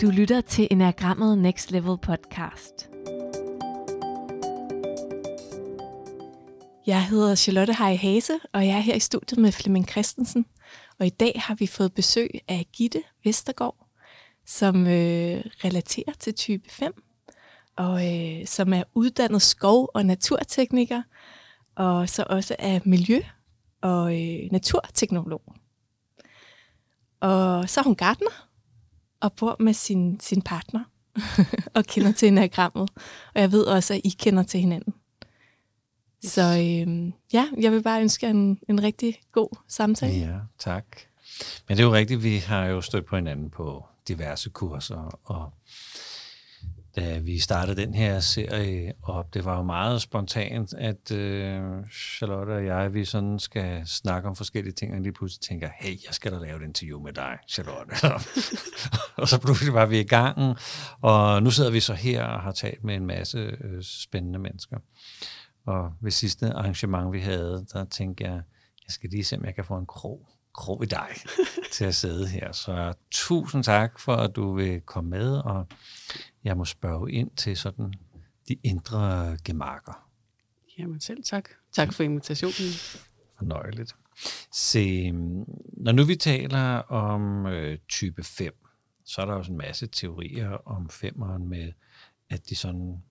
Du lytter til Enagrammet Next Level podcast. Jeg hedder Charlotte Hej Hase, og jeg er her i studiet med Flemming Christensen. Og i dag har vi fået besøg af Gitte Vestergaard, som øh, relaterer til type 5, og øh, som er uddannet skov- og naturtekniker, og så også er miljø- og øh, naturteknolog. Og så er hun gartner, og bor med sin, sin partner, og kender til enagrammet. Og jeg ved også, at I kender til hinanden. Yes. Så øh, ja, jeg vil bare ønske en, en rigtig god samtale. Ja, tak. Men det er jo rigtigt, vi har jo stødt på hinanden på diverse kurser, og da vi startede den her serie op, det var jo meget spontant, at øh, Charlotte og jeg, vi sådan skal snakke om forskellige ting, og lige pludselig tænker, hey, jeg skal da lave et interview med dig, Charlotte. og så pludselig var vi i gang, og nu sidder vi så her og har talt med en masse øh, spændende mennesker. Og ved sidste arrangement, vi havde, der tænkte jeg, jeg skal lige se, om jeg kan få en krog krog i dig til at sidde her. Så tusind tak for, at du vil komme med, og jeg må spørge ind til sådan de indre gemakker. Jamen selv tak. Tak for invitationen. Fornøjeligt. Se, når nu vi taler om øh, type 5, så er der også en masse teorier om femeren med, at de sådan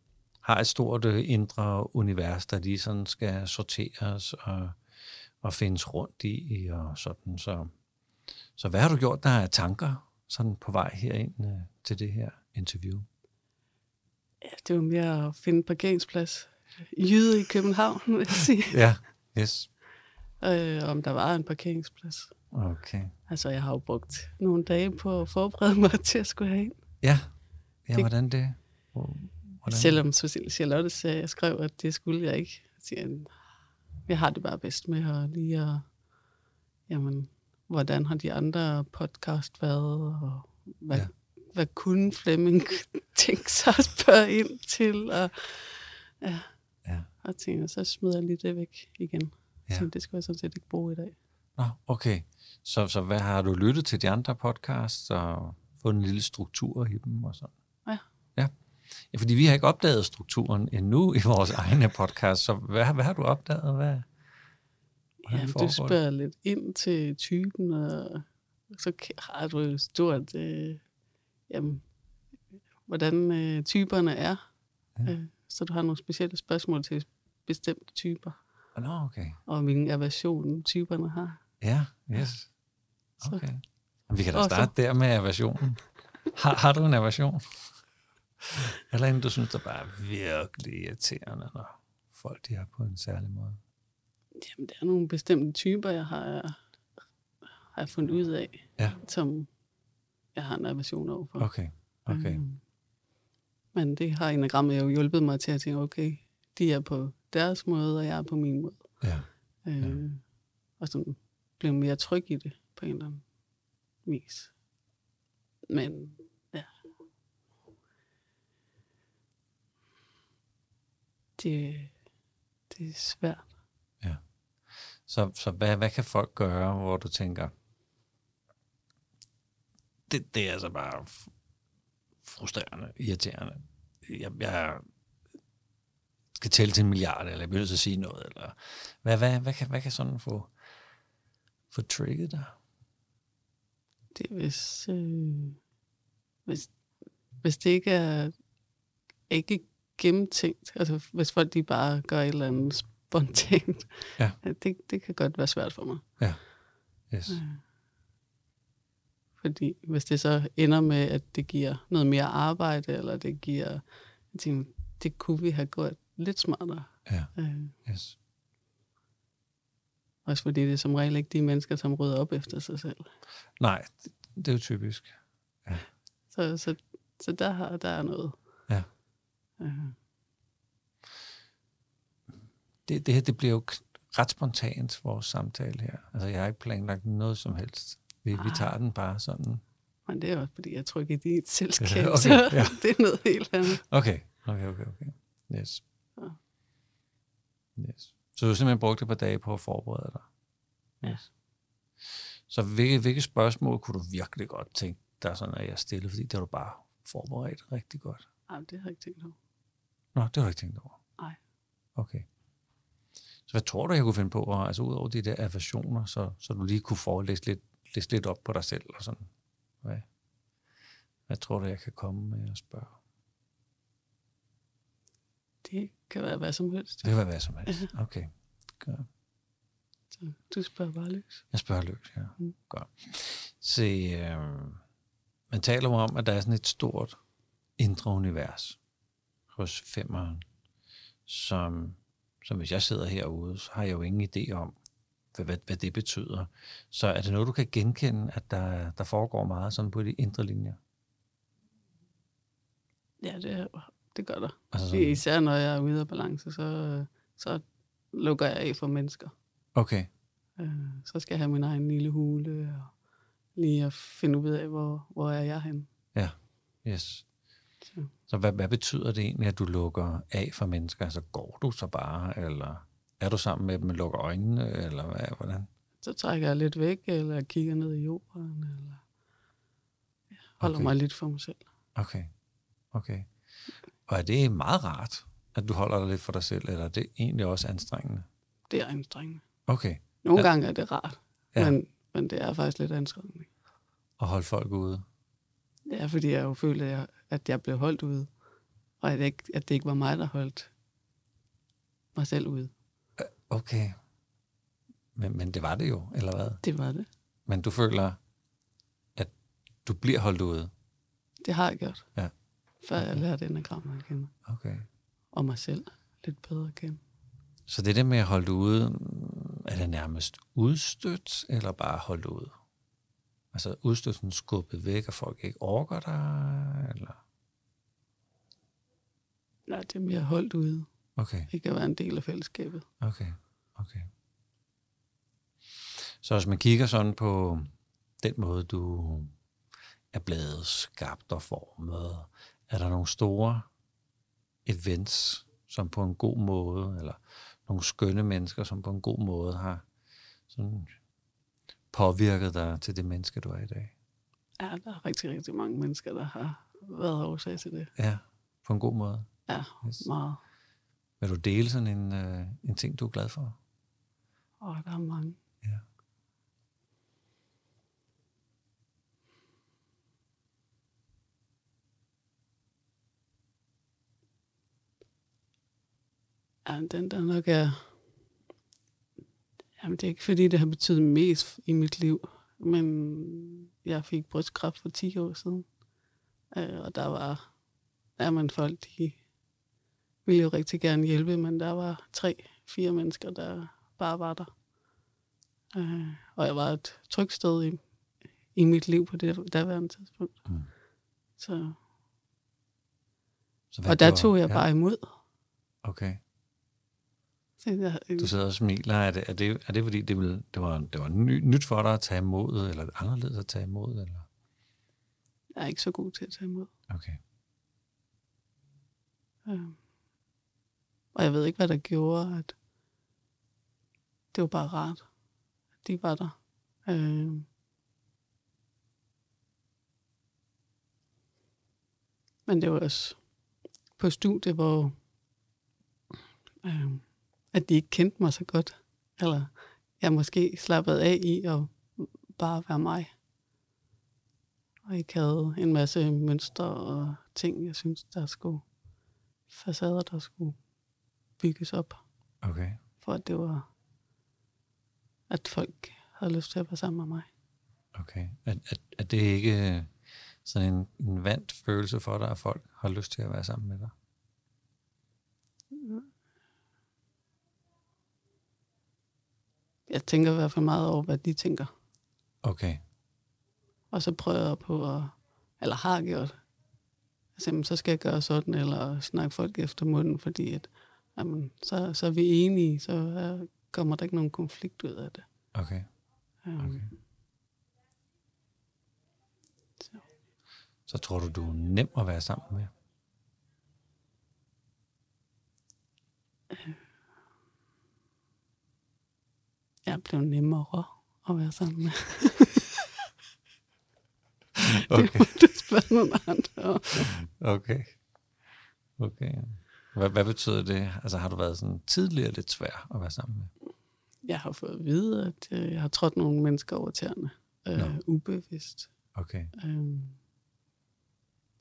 har et stort øh, indre univers, der lige sådan skal sorteres og, og findes rundt i og sådan. Så, så hvad har du gjort der er tanker sådan på vej herind øh, til det her interview? Ja, det var mere at finde parkeringsplads. Jyde i København, vil jeg sige. Ja, yes. Øh, om der var en parkeringsplads. Okay. Altså, jeg har jo brugt nogle dage på at forberede mig til at skulle have en. Ja, ja Det- hvordan det? Hvordan? Selvom Charlotte sagde, jeg skrev, at det skulle jeg ikke. Jeg, siger, jeg har det bare bedst med at lige at, jamen, hvordan har de andre podcast været, og hvad, Ja. hvad kunne Flemming tænke sig at spørge ind til, og, ja, Ja. og tænkte, så smider jeg lige det væk igen. Ja. Så det skal jeg sådan set ikke bruge i dag. Nå, okay. Så, så hvad har du lyttet til de andre podcasts og fået en lille struktur i dem og sådan? Ja. Ja. Ja, fordi vi har ikke opdaget strukturen endnu i vores egne podcast, så hvad, hvad har du opdaget? Hvad, hvordan Ja, du spørger lidt ind til typen, og så har du jo stort, øh, jamen, hvordan øh, typerne er. Ja. Øh, så du har nogle specielle spørgsmål til bestemte typer, det? Nå, okay. og hvilken aversion typerne har. Ja, yes. Så- Okay. Vi kan da så- starte der med aversionen. Har, har du en aversion? Eller en, du synes, der bare er virkelig irriterende, når folk de er på en særlig måde? Jamen, der er nogle bestemte typer, jeg har, har jeg fundet ud af, Ja. som jeg har en aversion overfor. Okay, okay. Øhm, Men det har enagrammet jo hjulpet mig til at tænke, okay, de er på deres måde, og jeg er på min måde. Ja. Øh, Og sådan blev mere tryg i det på en eller anden vis. Men Det, det er svært. Så, så hvad, hvad kan folk gøre, hvor du tænker, det, det er altså bare frustrerende, irriterende. Jeg, jeg skal tælle til en milliard, eller jeg bliver nødt til at sige noget, eller hvad, hvad, hvad, kan, hvad kan sådan få, få trigget dig? Det er hvis, øh, hvis, hvis det ikke er ikke gennemtænkt, altså hvis folk de bare gør et eller andet spontant, Ja. det, det kan godt være svært for mig. Yes. Fordi hvis det så ender med, at det giver noget mere arbejde, eller det giver, jeg tænker, det kunne vi have gjort lidt smartere. Ja, Øh, yes. også fordi det er som regel ikke de mennesker, som rydder op efter sig selv. Nej, det, det er jo typisk. Så, så, så der, har, der er noget. Ja. Det, det her, det bliver jo ret spontant, vores samtale her. Altså, jeg har ikke planlagt noget som helst. Vi, vi tager den bare sådan. men det er også fordi, jeg tror ikke, det er et selskab, Ja, ja, okay, så ja. det er noget helt andet. Okay, okay, okay, okay. Yes. Ja. yes. Så du simpelthen brugt et par dage på at forberede dig? Ja. Yes. Så hvilke, hvilke spørgsmål kunne du virkelig godt tænke, er sådan, at jeg stille, fordi det har du bare forberedt rigtig godt. Ej, det har jeg ikke tænkt over. Nå, det har du ikke tænkt over. Nej. Okay. Så hvad tror du, jeg kunne finde på, og, altså ud over de der aversioner, så, så du lige kunne få læst lidt, læst lidt op på dig selv og sådan? Hvad, hvad tror du, jeg kan komme med at spørge? Det kan være hvad som helst. Det kan være hvad som helst. Okay. Godt. Så du spørger bare løs. Jeg spørger løs, ja. Mm. Godt. Se, øh, man taler jo om, at der er sådan et stort indre univers hos femmeren, som, som hvis jeg sidder herude, så har jeg jo ingen idé om, hvad, hvad, hvad det betyder. Så er det noget, du kan genkende, at der, der foregår meget sådan på de indre linjer? Ja, det, det gør der. Altså sådan, især når jeg er ude af balance, så, så lukker jeg af for mennesker. okay, Øh, Så skal jeg have min egen lille hule, og lige at finde ud af, hvor, hvor er jeg henne. yes. Så. Så hvad, hvad betyder det egentlig, at du lukker af for mennesker? Altså går du så bare, eller er du sammen med dem og lukker øjnene, eller hvad, hvordan? Så trækker jeg lidt væk, eller kigger ned i jorden, eller ja, holder Okay. mig lidt for mig selv. Okay, okay. Og er det meget rart, at du holder dig lidt for dig selv, eller er det egentlig også anstrengende? Det er anstrengende. Okay, Nogle Ja. ja. gange er det rart, Ja. ja. men, men det er faktisk lidt anstrengende. at holde folk ude. Det er, fordi jeg jo følte, at jeg, at jeg blev holdt ude, og at, ikke, at det ikke var mig, der holdt mig selv ude. Okay. Men, men det var det jo, eller hvad? Det var det. Men du føler, at du bliver holdt ude. Det har jeg gjort. Ja. Før jeg lærte enagrammet at kende. Okay. Og mig selv lidt bedre at kende. Så det der med at holde ude, er det nærmest udstødt, eller bare holdt ude? Altså udstødt sådan skubbet væk, og folk ikke orker dig, eller? Nej, det er mere holdt ude. Okay. Ikke at være en del af fællesskabet. Okay, okay. Så hvis man kigger sådan på den måde, du er blevet skabt og formet, er der nogle store events, som på en god måde, eller nogle skønne mennesker, som på en god måde har sådan påvirket dig til det menneske, du er i dag? Ja, der er rigtig, rigtig mange mennesker, der har været årsag til det. Ja, på en god måde. Ja, Yes. meget. Vil du dele sådan en, øh, en ting, du er glad for? Og der er mange. Ja. Ja, den der nok er... Jamen, det er ikke fordi, det har betydet mest i mit liv, men jeg fik brystkræft for 10 år siden. Øh, og der var... Jamen, folk, de ville jo rigtig gerne hjælpe, men der var tre, fire mennesker, der bare var der. Øh, og jeg var et trygt sted i, i mit liv på det daværende tidspunkt. Mm. Så, Så og der gjorde- tog jeg bare imod. Okay. Du sidder og smiler. Er det, er det, er det fordi, det, ville, det var, det var ny, nyt for dig at tage imod, eller anderledes at tage imod? Eller? jeg er ikke så god til at tage imod. Okay. Øh. Og jeg ved ikke, hvad der gjorde, at det var bare rart, at de var der. Øh. Men det var også på studie, hvor øh, at de ikke kendte mig så godt. Eller jeg måske slappede af i at bare være mig. Og ikke havde en masse mønstre og ting, jeg synes, der skulle facader, der skulle bygges op, Okay. for at det var, at folk havde lyst til at være sammen med mig. okay. Er, er, er det ikke øh, sådan en, en vandt følelse for dig, at folk har lyst til at være sammen med dig? Jeg tænker i hvert fald meget over, hvad de tænker. Okay. Og så prøver jeg på at, eller har gjort, altså, jamen, så skal jeg gøre sådan, eller snakke folk efter munden, fordi at, jamen, så, så er vi enige, så øh, kommer der ikke nogen konflikt ud af det. Okay. Um, Okay. Så. Så tror du, du er nem at være sammen med? Jeg blev nemmere at være sammen med. Okay. Du spørger nogle andre. Okay. Okay. Hvad, hvad betyder det? Altså har du været sådan tidligere lidt svær at være sammen med? Jeg har fået at vide, at øh, jeg har trådt nogle mennesker over tæerne. Øh, Nå. ubevidst. Okay. Øh,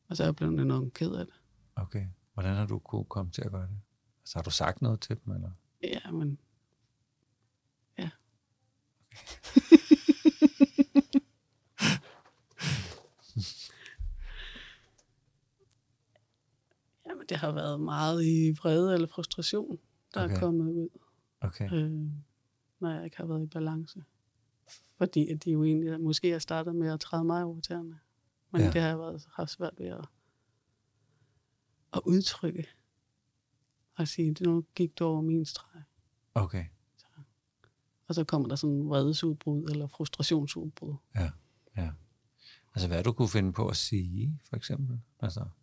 og så er jeg blevet enormt ked af det. Okay. Hvordan har du kunne komme til at gøre det? Altså har du sagt noget til dem, eller? Ja, men... Ja. Jamen, det har været meget i vrede eller frustration, der Okay. er kommet ud, Okay. øh, når jeg ikke har været i balance. Fordi at de jo egentlig måske har startet med at træde mig over tæerne. Men Ja. ja. det har jeg været, haft svært ved at, at udtrykke. Og sige, det nu gik du over min streg. Okay. Og så kommer der sådan vredesudbrud eller frustrationsudbrud. Ja. Ja. Altså hvad du kunne finde på at sige, for eksempel? Altså,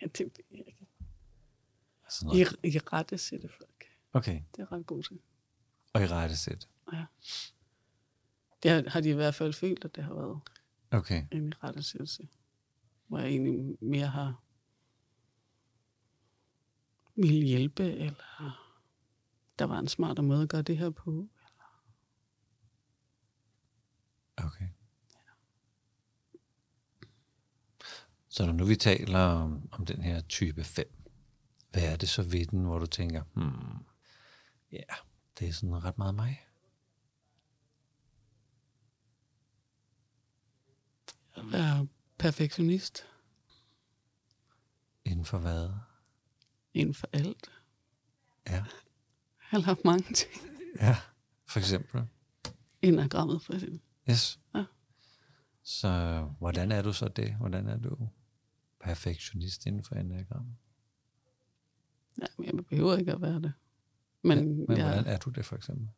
Ja, det ved jeg ikke. altså I. I rette sætte folk. Okay. Det er ret godt til. Og i rette sæt. Ja. Det har, har de i hvert fald følt, at det har været Okay. en i rette sættelse. Hvor jeg egentlig mere har vil hjælpe, eller der var en smartere måde at gøre det her på. Okay. Så når nu vi taler om, om den her type 5, hvad er det så ved den, hvor du tænker, hmm, ja, det er sådan ret meget mig? At være perfektionist Inden for hvad? inden for alt. Ja. Eller mange ting. Ja, for eksempel. Enagrammet for eksempel. Yes. Ja. Så hvordan er du så det? Hvordan er du perfektionist inden for enagrammet? Ja, men jeg behøver ikke at være det. Men, Men, men jeg, hvordan er du det for eksempel?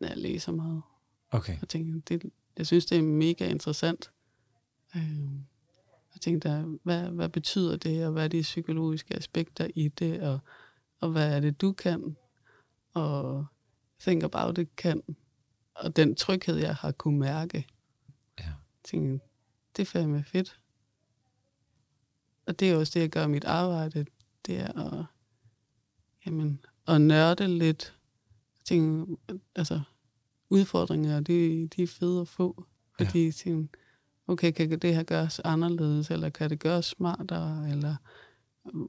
jeg læser meget. Okay, Jeg tænker, det, jeg synes, det er mega interessant. Øh, jeg tænkte, hvad, hvad betyder det, og hvad er de psykologiske aspekter i det, og, og hvad er det, du kan, og Think About It kan, og den tryghed, jeg har kunne mærke. ja. Tænkte, det er fandme fedt. Og det er også det, jeg gør mit arbejde, det er at, jamen, at nørde lidt. Jeg tænker, altså, udfordringer, de, de er fede at få. Fordi jeg tænker, okay, kan det her gøres anderledes, eller kan det gøres smartere, eller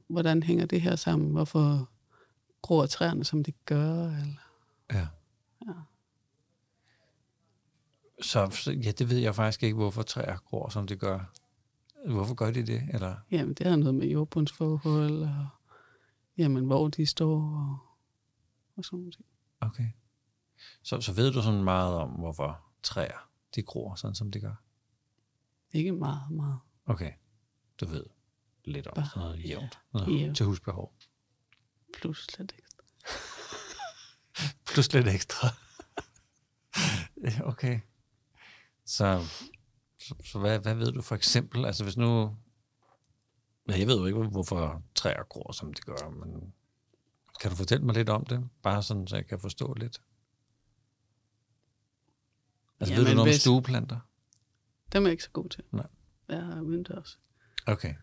hvordan hænger det her sammen? Hvorfor gror træerne, som de gør? Eller, Ja. Ja. Så, ja, det ved jeg faktisk ikke, hvorfor træer gror, som det gør. Hvorfor gør de det? Eller? jamen, det har noget med jordbundsforhold, og jamen, hvor de står, og, og sådan noget. Okay. Så, så ved du sådan meget om, hvorfor træer de gror, sådan som de gør? Ikke meget, meget. Okay. Du ved lidt om Bare- sådan noget ja, jævnt. Noget jævnt. til husbehov. Plus slet ikke. Plus lidt ekstra. Ja, okay. Så, så, så hvad, hvad ved du for eksempel? Altså hvis nu... Ja, jeg ved jo ikke, hvorfor træer gror, som de gør, men kan du fortælle mig lidt om det? Bare sådan, så jeg kan forstå lidt. Altså ved du Jamen, noget om hvis- stueplanter? Dem er jeg ikke så god til. Nej. Jeg har udendørs. Okay.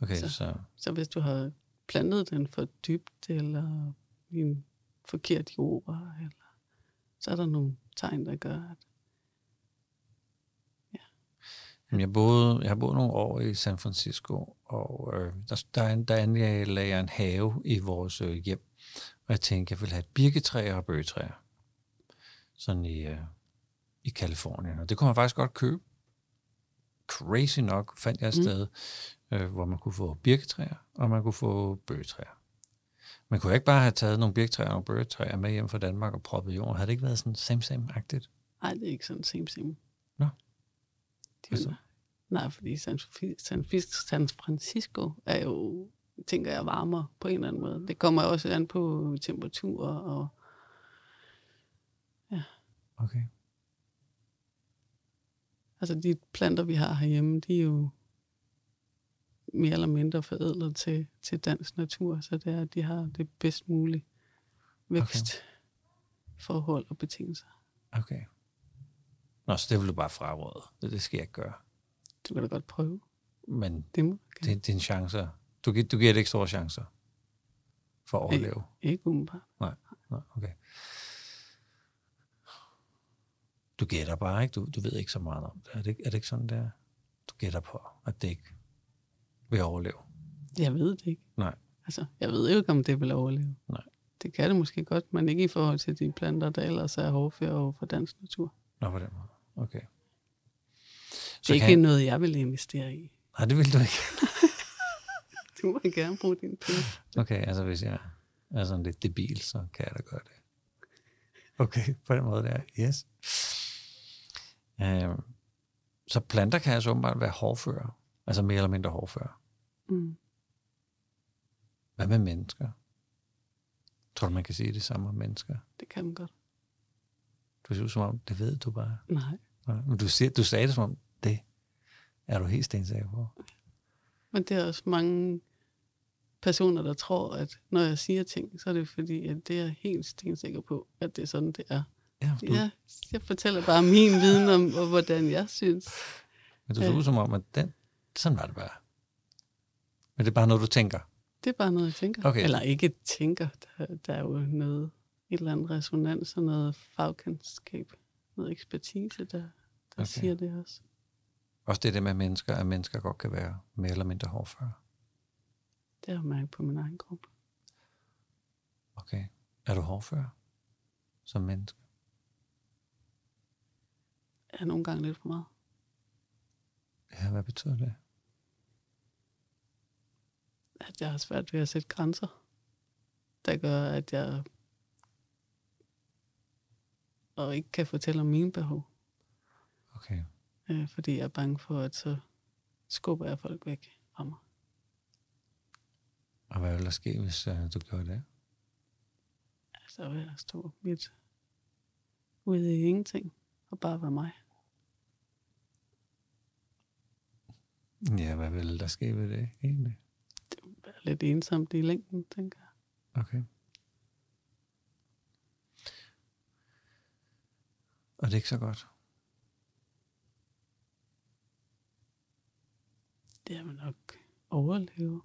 Okay, så, Så- så hvis du har plantet den for dybt, eller i en forkert jord, eller, så er der nogle tegn, der gør, at Jamen, Jeg, boede, jeg har boet nogle år i San Francisco, og øh, der, der, der anlagde jeg en have i vores øh, hjem. Og jeg tænkte, jeg ville have birketræer og bøgetræer. Sådan i, øh, i Kalifornien. Og det kunne man faktisk godt købe. Crazy nok fandt jeg et Mm. sted, øh, hvor man kunne få birketræer, og man kunne få bøgetræer. Man kunne ikke bare have taget nogle birketræer og nogle bøgetræer med hjem fra Danmark og proppet i jorden. Havde det ikke været sådan same-same-agtigt? nej, det er ikke sådan same same. Nå. Det er nej, fordi San, San, San Francisco er jo, tænker jeg, varmere på en eller anden måde. Det kommer også an på temperatur og Okay. Altså de planter, vi har herhjemme, de er jo mere eller mindre forædlet til, til dansk natur, så det er, at de har det bedst mulige vækstforhold og betingelser. Okay. Nå, så det vil du bare fraråde. Det, det skal jeg ikke gøre. Du kan da godt prøve. Men Det må du det, er en chance. Du, du giver det ikke store chancer for at overleve. Ikke umiddelbart. Nej, okay. Du gætter bare, ikke? Du, du ved ikke så meget om det. Er det, ikke- er det ikke sådan, der? Du gætter på, at det ikke vil overleve. Jeg ved det ikke. Nej. Altså, jeg ved jo ikke, om det vil overleve. Nej. Det kan det måske godt, men ikke i forhold til de planter, der ellers er hårdføre over for dansk natur. Nå, på den måde. Okay. Det er ikke kan... noget, jeg vil investere i. Nej, det vil du ikke. Du må gerne bruge dine penge. Okay, altså hvis jeg er sådan lidt debil, så kan jeg da gøre det. Okay, på den måde der. Yes. Øhm, så planter kan altså åbenbart være hårdføre. Altså mere eller mindre hårdføre. Mm. Hvad med mennesker? Tror du, man kan sige det samme om mennesker? Det kan man godt. Du ser ud som om, det ved du bare. Nej. Nej, Men du, siger, du sagde det som om, det er du helt stensikker på. Men det er også mange personer, der tror, at når jeg siger ting, så er det fordi, at det er jeg helt stensikker på, at det er sådan, det er. Ja, du, Ja, jeg fortæller bare min viden om, og hvordan jeg synes. men du ser ud som om, at den, sådan var det bare. Men det er bare noget, du tænker. Det er bare noget, jeg tænker. Okay. Eller ikke tænker. Der, der er jo noget, et eller andet resonans og noget fagkendskab, noget ekspertise, der, der Okay. siger det også. Også det der med mennesker, at mennesker godt kan være mere eller mindre hårdføre. Det har jeg mærket på min egen krop. Okay. Er du hårdfør som menneske? Jeg er nogle gange lidt for meget. Ja, hvad betyder det? At jeg har svært ved at sætte grænser, der gør, at jeg og ikke kan fortælle om mine behov. Okay. Øh, fordi jeg er bange for, at så skubber jeg folk væk fra mig. Og hvad vil der ske, hvis uh, du gjorde det? Så vil jeg stå midt ude i ingenting og bare være mig. Ja, hvad vil der ske ved det egentlig? Det være lidt ensomt i længden, tænker jeg. Okay. Og det er ikke så godt. Det er man nok overleve.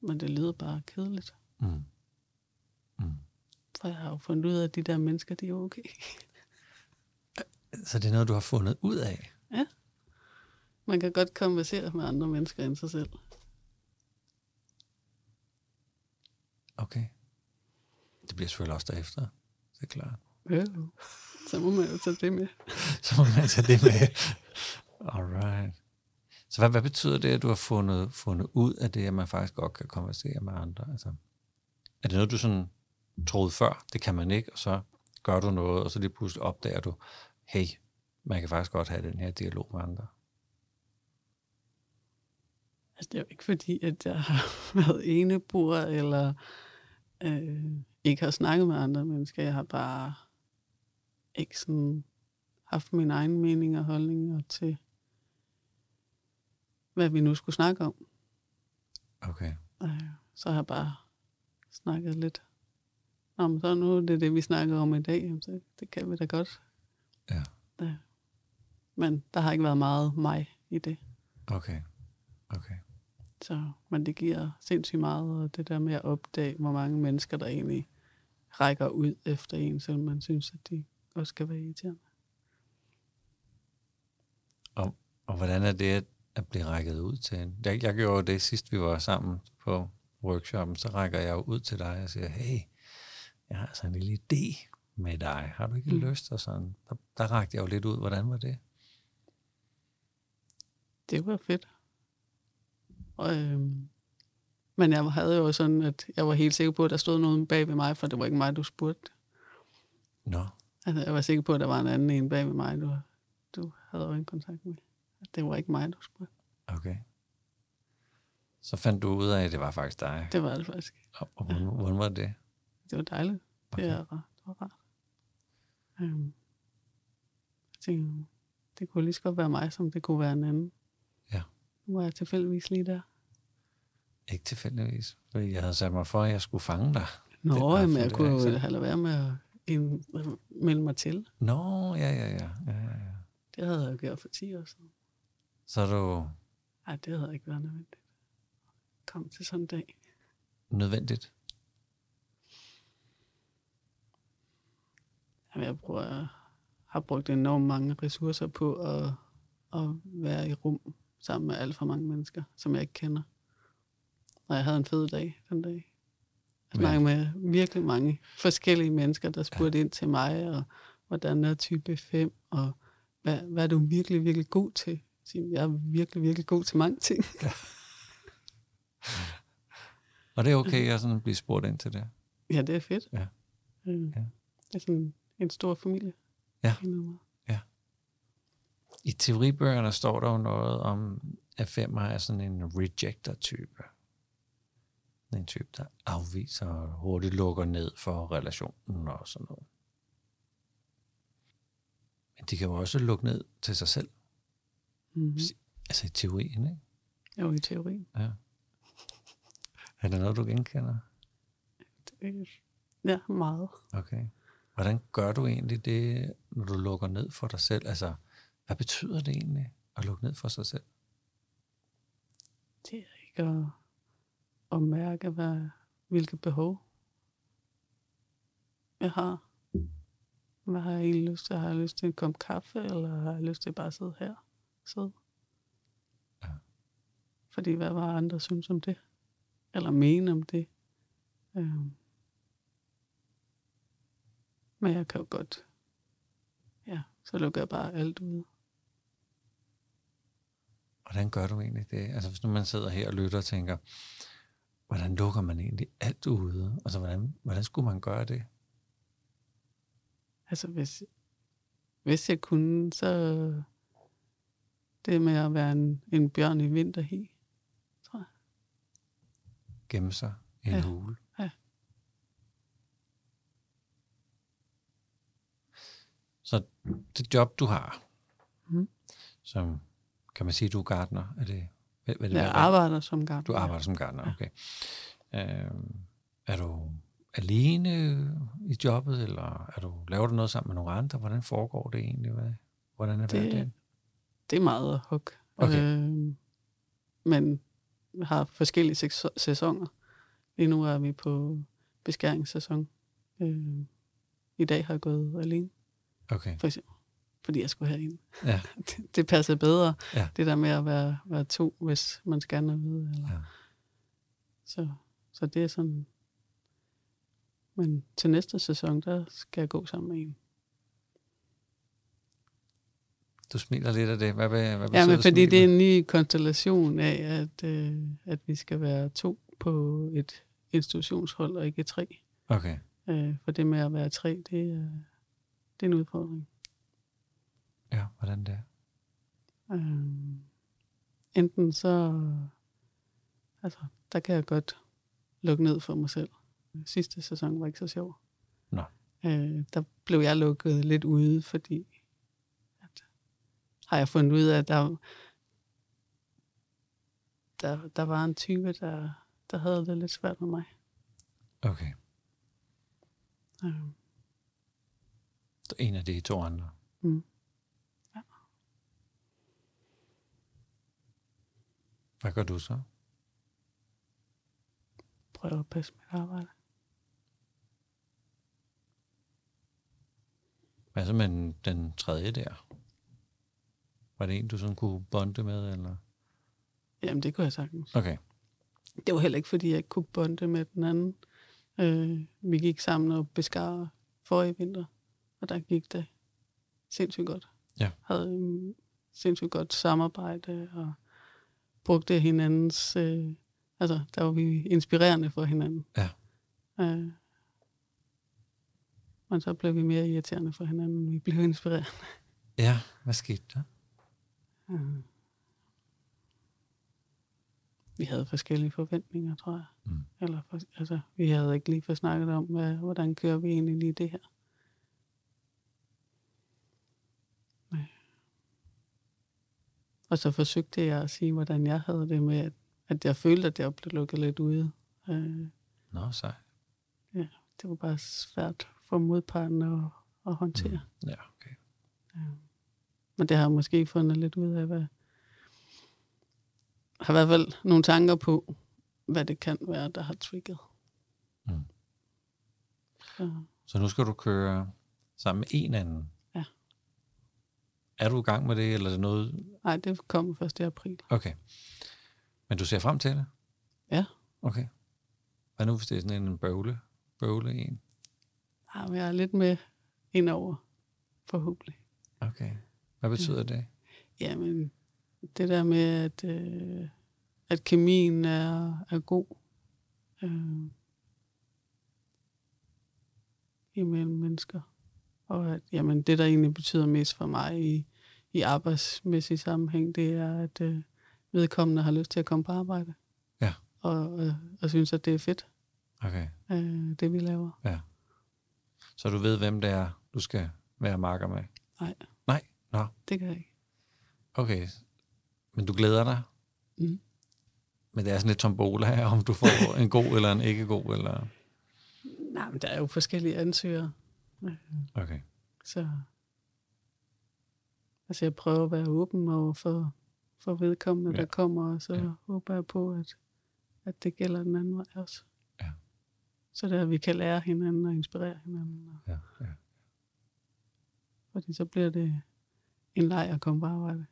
Men det lyder bare kedeligt. Mm. Mm. For jeg har jo fundet ud af, at de der mennesker, de er okay. Så det er noget, du har fundet ud af? Man kan godt konversere med andre mennesker end sig selv. Okay. Det bliver selvfølgelig også derefter. Det er klart. Øh. Så må man jo tage det med. Så må man tage det med. Alright. Så hvad, hvad betyder det, at du har fundet, fundet ud af det, at man faktisk godt kan konversere med andre? Altså, er det noget, du sådan troede før? Det kan man ikke, og så gør du noget, og så lige pludselig opdager du, hey, man kan faktisk godt have den her dialog med andre. Altså, det er jo ikke fordi, at jeg har været enebor, eller øh, ikke har snakket med andre mennesker. Jeg har bare ikke sådan haft min egen mening og holdninger til, hvad vi nu skulle snakke om. Okay. Øh, så har jeg bare snakket lidt. Men så nu er det det, vi snakker om i dag. Jamen, så det kan vi da godt. Ja. ja. Men der har ikke været meget mig i det. Okay. Okay. Så, men det giver sindssygt meget, og det der med at opdage, hvor mange mennesker, der egentlig rækker ud efter en, selvom man synes, at de også kan være irriterende. Og, og hvordan er det at, blive rækket ud til en? Jeg, jeg gjorde det sidst, vi var sammen på workshoppen, så rækker jeg jo ud til dig og siger, hey, jeg har altså en lille idé med dig. Har du ikke. Mm. lyst? Og sådan. Der, der rakte jeg jo lidt ud. Hvordan var det? Det var fedt. Øhm, men jeg havde jo sådan, at jeg var helt sikker på, at der stod nogen bag ved mig, for det var ikke mig, du spurgte. Nå, Altså, jeg var sikker på, at der var en anden en bag ved mig, du, du havde øjenkontakt kontakt med. Det var ikke mig, du spurgte. okay. Så fandt du ud af, at det var faktisk dig. Det var det faktisk. Og, og hvordan, hvordan var det? Det var dejligt. Okay. Det, rart. det var rart. Øhm, jeg tænkte, det kunne lige så godt være mig, som det kunne være en anden. Ja. var jeg tilfældigvis lige der. Ikke tilfældigvis. Fordi jeg havde sat mig for, at jeg skulle fange dig. Nå, ah, jeg kunne jo have være med at ind, melde mig til. Nå, ja, ja, ja. ja, ja, ja. Det havde jeg jo gjort for 10 år siden. Så du Nej, det havde ikke været nødvendigt. Kom til sådan en dag. nødvendigt. Jamen, jeg bruger, har brugt enormt mange ressourcer på at, at være i rum sammen med alt for mange mennesker, som jeg ikke kender. Og jeg havde en fed dag den dag. Jeg Ja. snakkede med virkelig mange forskellige mennesker, der spurgte ja. ind til mig, og hvordan er type 5, og hvad, hvad er du virkelig, virkelig god til? Jeg er virkelig, virkelig god til mange ting. Og det er okay at sådan blive spurgt ind til det. Ja, det er fedt. Ja. Øh, Ja. Det er sådan en stor familie. Ja. måde. I teoribøgerne står der jo noget om, at femmer er sådan en rejector-type. En type, der afviser og hurtigt lukker ned for relationen og sådan noget. Men de kan jo også lukke ned til sig selv. Mm-hmm. Altså i teorien, ikke? Jo, i teorien. Ja. Er det noget, du genkender? Det, ja, meget. Okay. Hvordan gør du egentlig det, når du lukker ned for dig selv? Altså, hvad betyder det egentlig at lukke ned for sig selv? Det er ikke at, at mærke, hvad, hvilke behov jeg har. Hvad har jeg egentlig lyst til? Har jeg lyst til en kop kaffe, eller har jeg lyst til bare at sidde her? Sidde. Ja. Fordi hvad var andre synes om det? Eller mene om det? Øhm. Men jeg kan jo godt... Ja, så lukker jeg bare alt ud. Hvordan gør du egentlig det? Altså, hvis nu man sidder her og lytter og tænker, hvordan lukker man egentlig alt ude? Altså, hvordan, hvordan skulle man gøre det? Altså, hvis, hvis jeg kunne, så det med at være en, en bjørn i vinterhi, tror jeg. Gemme sig i en Ja. hule? Ja. Så det job, du har, Mhm. som, kan man sige, du er gartner? Er det, hvad, hvad Jeg hvad- arbejder som gartner. Du arbejder som gartner, okay. Øhm, er du alene i jobbet, eller er du, laver du noget sammen med nogle andre? Hvordan foregår det egentlig? Hvad, hvordan er Det- hverdagen? Det er meget ad hoc. Okay. Øh, men vi har forskellige sæs- sæsoner. Lige nu er vi på beskæringssæson. Øh, I dag har jeg gået alene, Okay, for eksempel. Fordi jeg skulle herind. ja. det, det passer bedre. Ja. Det der med at være, være to, hvis man skal noget. Eller, Ja. så, så det er sådan... Men til næste sæson, der skal jeg gå sammen med en. Du smiler lidt af det. Hvad, hvad, hvad Ja, men fordi det er en ny konstellation af, at, øh, at vi skal være to på et institutionshold, og ikke tre. Okay, Øh, for det med at være tre, det er, det er en udfordring. Hvordan det er. Øh, enten så, altså, der kan jeg godt lukke ned for mig selv. Sidste sæson var ikke så sjov. Nå. Øh, der blev jeg lukket lidt ude, fordi at, har jeg fundet ud af, at der, der, der var en type, der, der havde det lidt svært med mig. Okay, Øh, så en af de to andre. Mm. Hvad gør du så? prøver at passe mit arbejde. Hvad så med den, den tredje der? Var det en, du sådan kunne bonde med, eller? Jamen, det kunne jeg sagtens. Okay, Det var heller ikke, fordi jeg ikke kunne bonde med den anden. Øh, vi gik sammen og beskar forrige vinter, og der gik det sindssygt godt. Ja. Havde en sindssygt godt samarbejde, og brugte hinandens... Øh, altså, der var vi inspirerende for hinanden. Ja. Øh, men så blev vi mere irriterende for hinanden, vi blev inspireret. ja, hvad skete der? Øh. Vi havde forskellige forventninger, tror jeg. Mm. Eller for, altså, vi havde ikke lige fået snakket om, hvad, hvordan kører vi egentlig lige det her. Og så forsøgte jeg at sige, hvordan jeg havde det med, at, at jeg følte, at jeg blev lukket lidt ude. Øh, Nå, sej. det var bare svært for modparten at, at håndtere. Mm. Ja, okay. Men det har jeg måske fundet lidt ud af, hvad har i hvert fald nogle tanker på, hvad det kan være, der har trigget. Mm. Så, Så nu skal du køre sammen med en anden. Ja. Er du i gang med det, eller er det noget... nej, det kommer 1. april. Okay. Men du ser frem til det? Ja. Okay. Hvad nu, hvis det er sådan en bøvle, bøvle en? Ja, men jeg er lidt med indover, forhåbentlig. Okay. Hvad betyder det? Jamen, det der med, at, øh, at kemien er, er god øh, imellem mennesker. Og at jamen, det, der egentlig betyder mest for mig i, i arbejdsmæssig sammenhæng, det er, at øh, vedkommende har lyst til at komme på arbejde. Ja. Og, øh, og synes, at det er fedt, Okay. øh, det vi laver. Så du ved, hvem det er, du skal være marker med? Nej. Nej? Nå, Det kan jeg ikke. okay. Men du glæder dig? Mm. Men det er sådan lidt tombola her, om du får en god eller en ikke god, eller... Nej, men der er jo forskellige ansøgere. Okay. Så altså jeg prøver at være åben over for, for vedkommende, Ja. ja. der kommer, og så Ja. ja. håber jeg på, at, at det gælder den anden vej også. Ja. Så der vi kan lære hinanden og inspirere hinanden. Og, Ja, ja. fordi så bliver det en leg at komme på arbejde.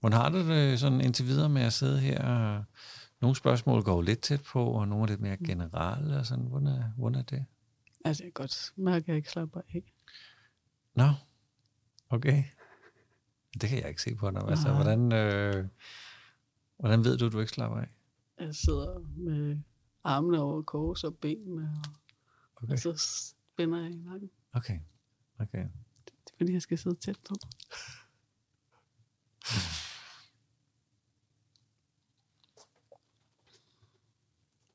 Hvordan har du det sådan indtil videre med at sidde her? Nogle spørgsmål går jo lidt tæt på, og nogle er lidt mere generelle. Og sådan. Hvordan, er, hvordan er det? Altså jeg kan godt mærke, at jeg ikke slapper af. Nå, okay. Det kan jeg ikke se på dig. Altså, hvordan, øh, hvordan ved du, at du ikke slapper af? Jeg sidder med armene over kors og benene, og, Okay. og så spænder jeg i nakken. Okay. okay. Det er fordi, jeg skal sidde tæt på.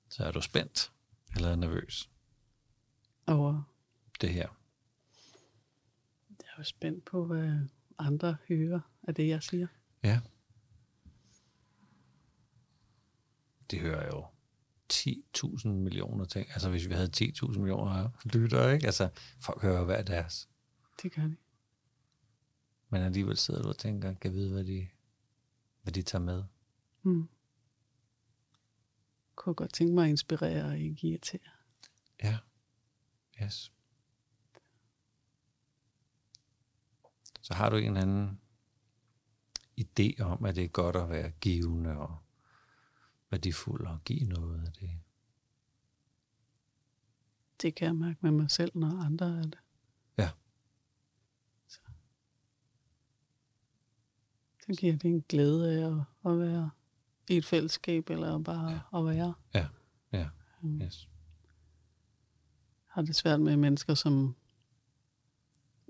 Så er du spændt eller nervøs? Og Det her. Er spændt på, hvad andre hører af det, jeg siger. Ja. Det hører jo 10.000 millioner ting. Altså hvis vi havde 10.000 millioner lyttere, ikke? Altså folk hører jo hver deres. Det gør de. Men alligevel sidder du og tænker, kan vide, hvad de, hvad de tager med. Mm. Kunne godt tænke mig at inspirere og ikke irritere. Ja. Yes. Så har du en eller anden idé om, at det er godt at være givende og værdifuld og give noget af det. Det kan jeg mærke med mig selv, når andre er det. Ja. Så, så giver det en glæde af at, at være i et fællesskab, eller bare ja. at være. Ja, ja, Mm. yes. har det svært med mennesker, som,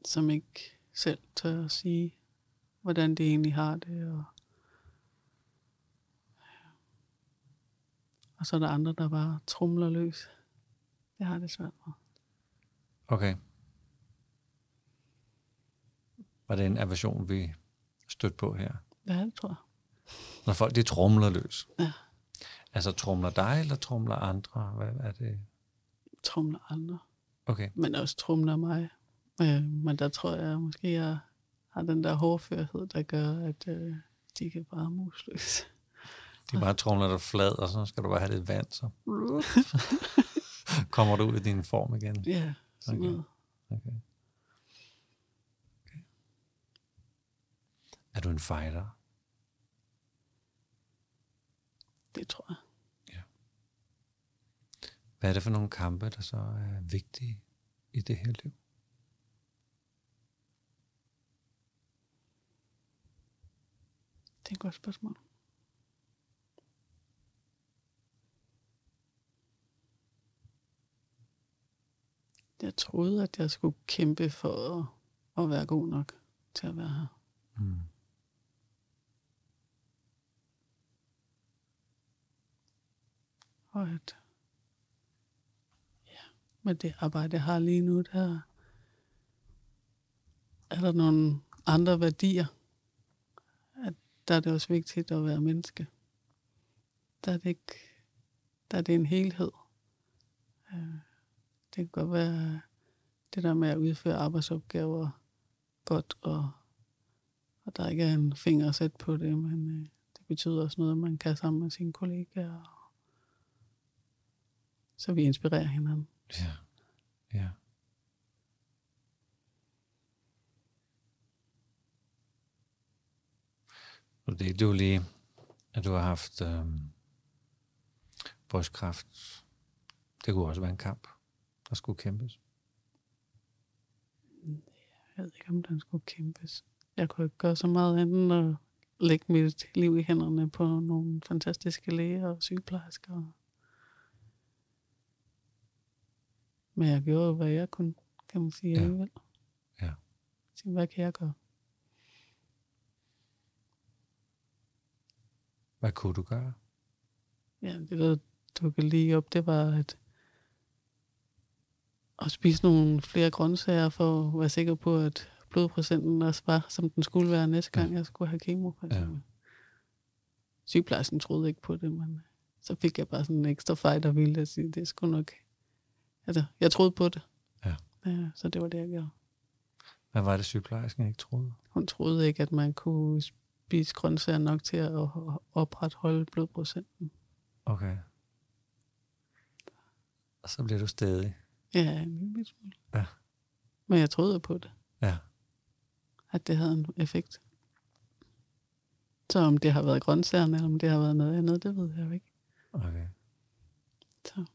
som ikke selv tør at sige, hvordan de egentlig har det. Og, og så er der andre, der bare trumler løs. Det har det svært med. Okay. Var det en aversion, vi stødte på her? Er det, tror jeg? Når folk, de trumler løs. Ja. Altså trumler dig, eller trumler andre? Hvad er det? Trumler andre. Okay, Men også trumler mig. Øh, men der tror jeg måske, jeg har den der hårdførhed, der gør, at øh, de kan bare mus løs. de bare trumler dig flad, og så skal du bare have lidt vand, så kommer du ud i din form igen. Ja, sådan Okay. noget. Okay. okay. Er du en fighter? Det tror jeg. Hvad er det for nogle kampe, der så er vigtige i det her liv? Det er et godt spørgsmål. Jeg troede, at jeg skulle kæmpe for at, at være god nok til at være her. Mm. Og at ja, med det arbejde, jeg har lige nu, der er der nogle andre værdier, der er det også vigtigt at være menneske. Der er det ikke, der er det en helhed. Øh, det kan godt være det der med at udføre arbejdsopgaver godt, og, og der ikke er en finger at sætte på det, men øh, det betyder også noget, at man kan sammen med sine kollegaer. Så vi inspirerer hinanden. Ja. Ja. Nu delte du lige, at du har haft øhm, brystkræft. Det kunne også være en kamp, der skulle kæmpes. Jeg ved ikke, om den skulle kæmpes. Jeg kunne ikke gøre så meget andet end at lægge mit liv i hænderne på nogle fantastiske læger og sygeplejersker. Men jeg gjorde jo, hvad jeg kunne, kan man sige Ja. alligevel. Ja. Så hvad kan jeg gøre? Hvad kunne du gøre? Ja, det der dukkede lige op, det var at, at spise nogle flere grøntsager for at være sikker på, at blodprocenten også var, som den skulle være næste gang, jeg skulle have kemo. For Ja. Sygeplejersken troede ikke på det, men så fik jeg bare sådan en ekstra fight og ville at sige, det skulle nok... Altså, jeg troede på det. Ja. ja. Så det var det, jeg gjorde. Hvad var det, sygeplejersken ikke troede? Hun troede ikke, at man kunne spise grøntsager nok til at opretholde blodprocenten. Okay. Og så bliver du stadig. Ja, en lille smule. Ja. Men jeg troede på det. Ja. at det havde en effekt. Så om det har været grøntsagerne, eller om det har været noget andet, det ved jeg jo ikke. Okay. Så.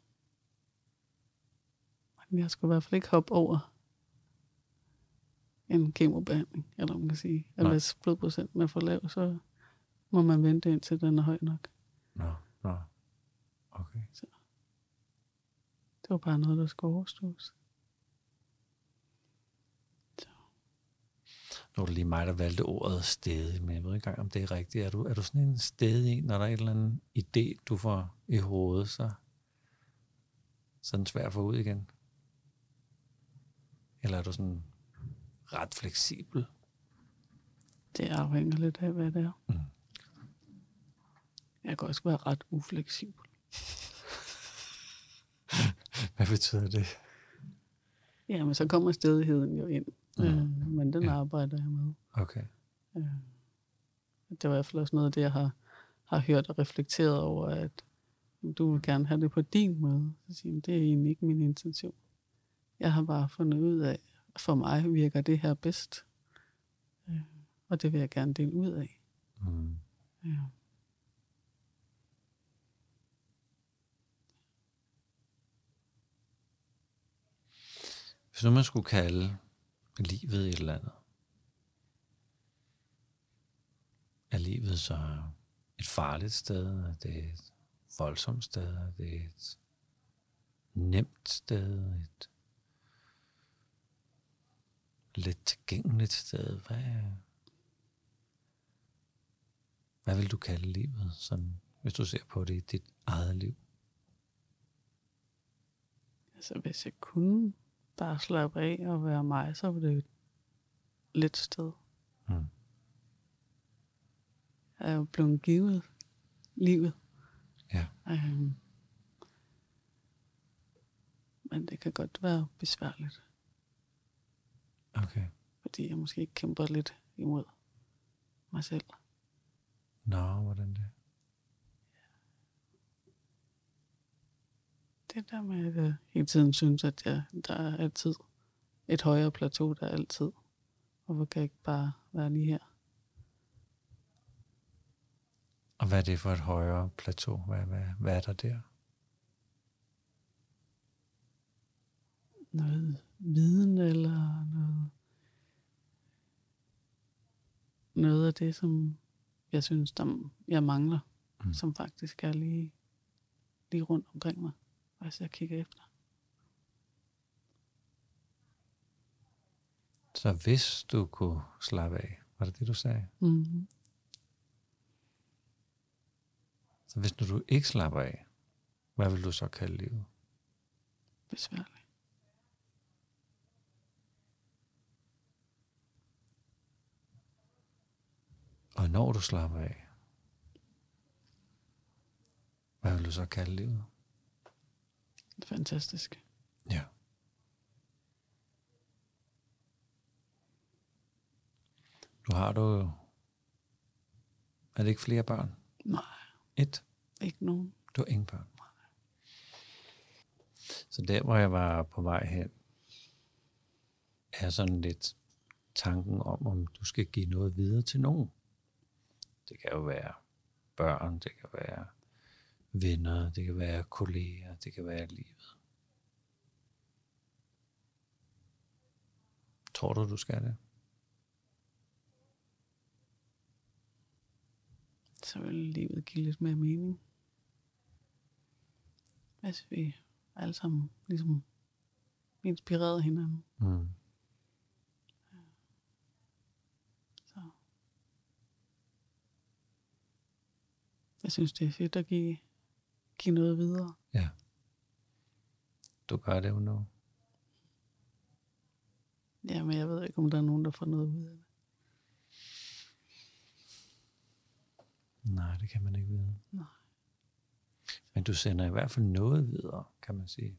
Men jeg skulle i hvert fald ikke hoppe over en kemobehandling, eller man kan sige. At Nej. hvis blodprocenten er for lav, så må man vente indtil den er høj nok. Nå, nå. Okay. Det var bare noget, der skulle overstås. Nu er det lige mig, der valgte ordet stedig, men jeg ved ikke engang, om det er rigtigt. Er du, er du sådan en stedig, når der er en eller anden idé, du får i hovedet, så, så er den svær at få ud igen? Eller er du sådan ret fleksibel? Det afhænger lidt af, hvad det er. Mm. Jeg kan også være ret ufleksibel. Hvad betyder det? Ja, men så kommer stedigheden jo ind. Mm. Øh, men den Ja. arbejder jeg med. Okay. Øh, det var i hvert fald også noget af det, jeg har, har hørt og reflekteret over, at du vil gerne have det på din måde. Så siger jeg, det er egentlig ikke min intention. Jeg har bare fundet ud af, for mig virker det her bedst. Øh, og det vil jeg gerne dele ud af. Mm. Ja. Hvis nu man skulle kalde livet et eller andet, er livet så et farligt sted? Er det et voldsomt sted? Er det et nemt sted? Et let tilgængeligt sted? Hvad, hvad vil du kalde livet, sådan, hvis du ser på det i dit eget liv? Altså, hvis jeg kunne bare slappe af og være mig, så var det et let sted. Mm. Jeg er jo blevet givet livet. Ja. Øhm. Men det kan godt være besværligt, Okay. fordi jeg måske kæmper lidt imod mig selv. Nå, hvordan det? Det der med, at jeg hele tiden synes, at jeg, der er altid et højere plateau, der er altid. Hvorfor kan jeg ikke bare være lige her? Og hvad er det for et højere plateau? Hvad, hvad, hvad er der der? Noget viden eller noget, noget af det, som jeg synes, der, jeg mangler, Mm. mm. som faktisk er lige, lige rundt omkring mig, hvis jeg kigger efter. Så hvis du kunne slappe af, var det det, du sagde? Mm-hmm. Så hvis nu du ikke slapper af, hvad vil du så kalde livet? Besværligt. Og når du slapper af, hvad vil du så kalde livet? Fantastisk. Ja. Nu har du jo... Er det ikke flere børn? Nej, Et. ikke nogen. Du har ingen børn. Så der, hvor jeg var på vej hen, er sådan lidt tanken om, om du skal give noget videre til nogen. Det kan jo være børn, det kan være venner, det kan være kolleger, det kan være livet. Tror du, du skal det? Så vil livet give lidt mere mening. Hvis vi alle sammen ligesom inspirerede hinanden. Mm. Så. Jeg synes, det er fedt at give, give noget videre. Ja. Du gør det jo nu. Ja, men jeg ved ikke, om der er nogen, der får noget ud af det. Nej, det kan man ikke vide. Nej. Men du sender i hvert fald noget videre, kan man sige.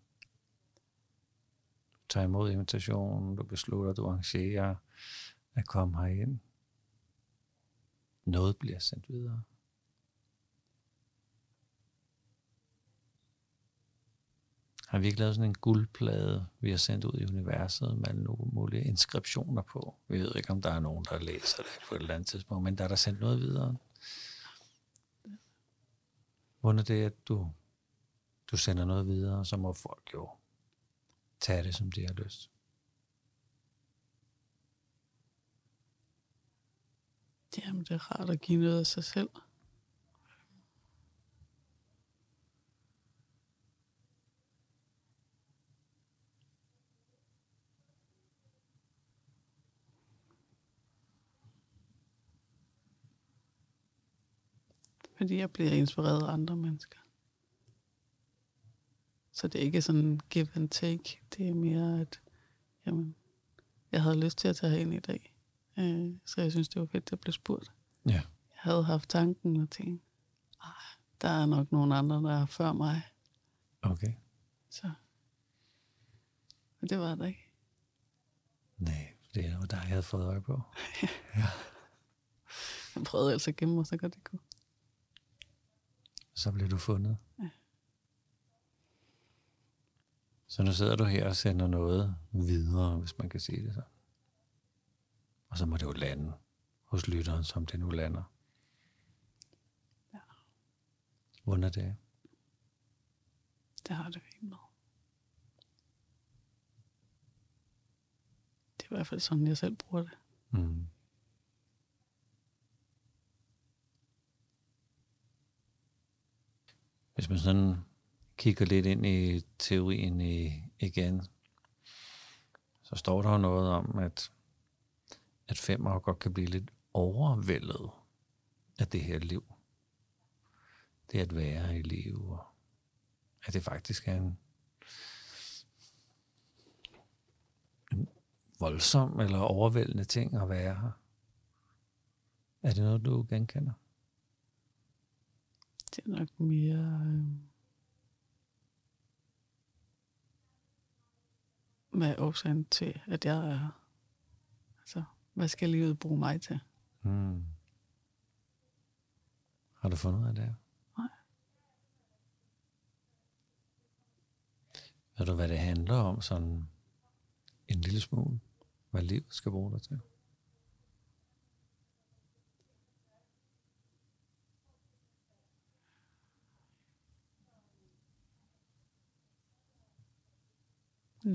Du tager imod invitationen, du beslutter, du arrangerer at komme herind. Noget bliver sendt videre. Har vi ikke lavet sådan en guldplade, vi har sendt ud i universet med alle nogle mulige inskriptioner på? Vi ved ikke, om der er nogen, der læser det på et eller andet tidspunkt, men der er der sendt noget videre. Hvordan er det, at du, du sender noget videre, så må folk jo tage det, som de har lyst. Jamen, det er rart at give noget af sig selv. Fordi jeg bliver inspireret af andre mennesker. Så det er ikke sådan give and take. Det er mere, at jamen, jeg havde lyst til at tage herind i dag. Øh, så jeg synes, det var fedt, at jeg blev spurgt. Ja. Jeg havde haft tanken og tænkt, "Ej, der er nok nogen andre, der er før mig. Okay. Så. Og det var der ikke. Nej, det var dig, jeg havde fået øje på. Jeg prøvede altså at gemme mig så godt det kunne. Så blev du fundet. Ja. Så nu sidder du her og sender noget videre, hvis man kan sige det sådan. Og så må det jo lande hos lytteren, som det nu lander. Ja. Hvordan er det? Det har det fint med. Det er i hvert fald sådan, jeg selv bruger det. Mm. Hvis man sådan kigger lidt ind i teorien i, igen, så står der jo noget om, at, at femmer godt kan blive lidt overvældet af det her liv. Det at være i liv, og at det faktisk er en, en voldsom eller overvældende ting at være her. Er det noget, du genkender? Det er nok mere... Øh, hvad er årsagen til, at jeg er her? Altså, hvad skal livet bruge mig til? Hmm. Har du fundet ud af det? Nej. Ved du, hvad det handler om sådan en lille smule? Hvad livet skal bruge dig til?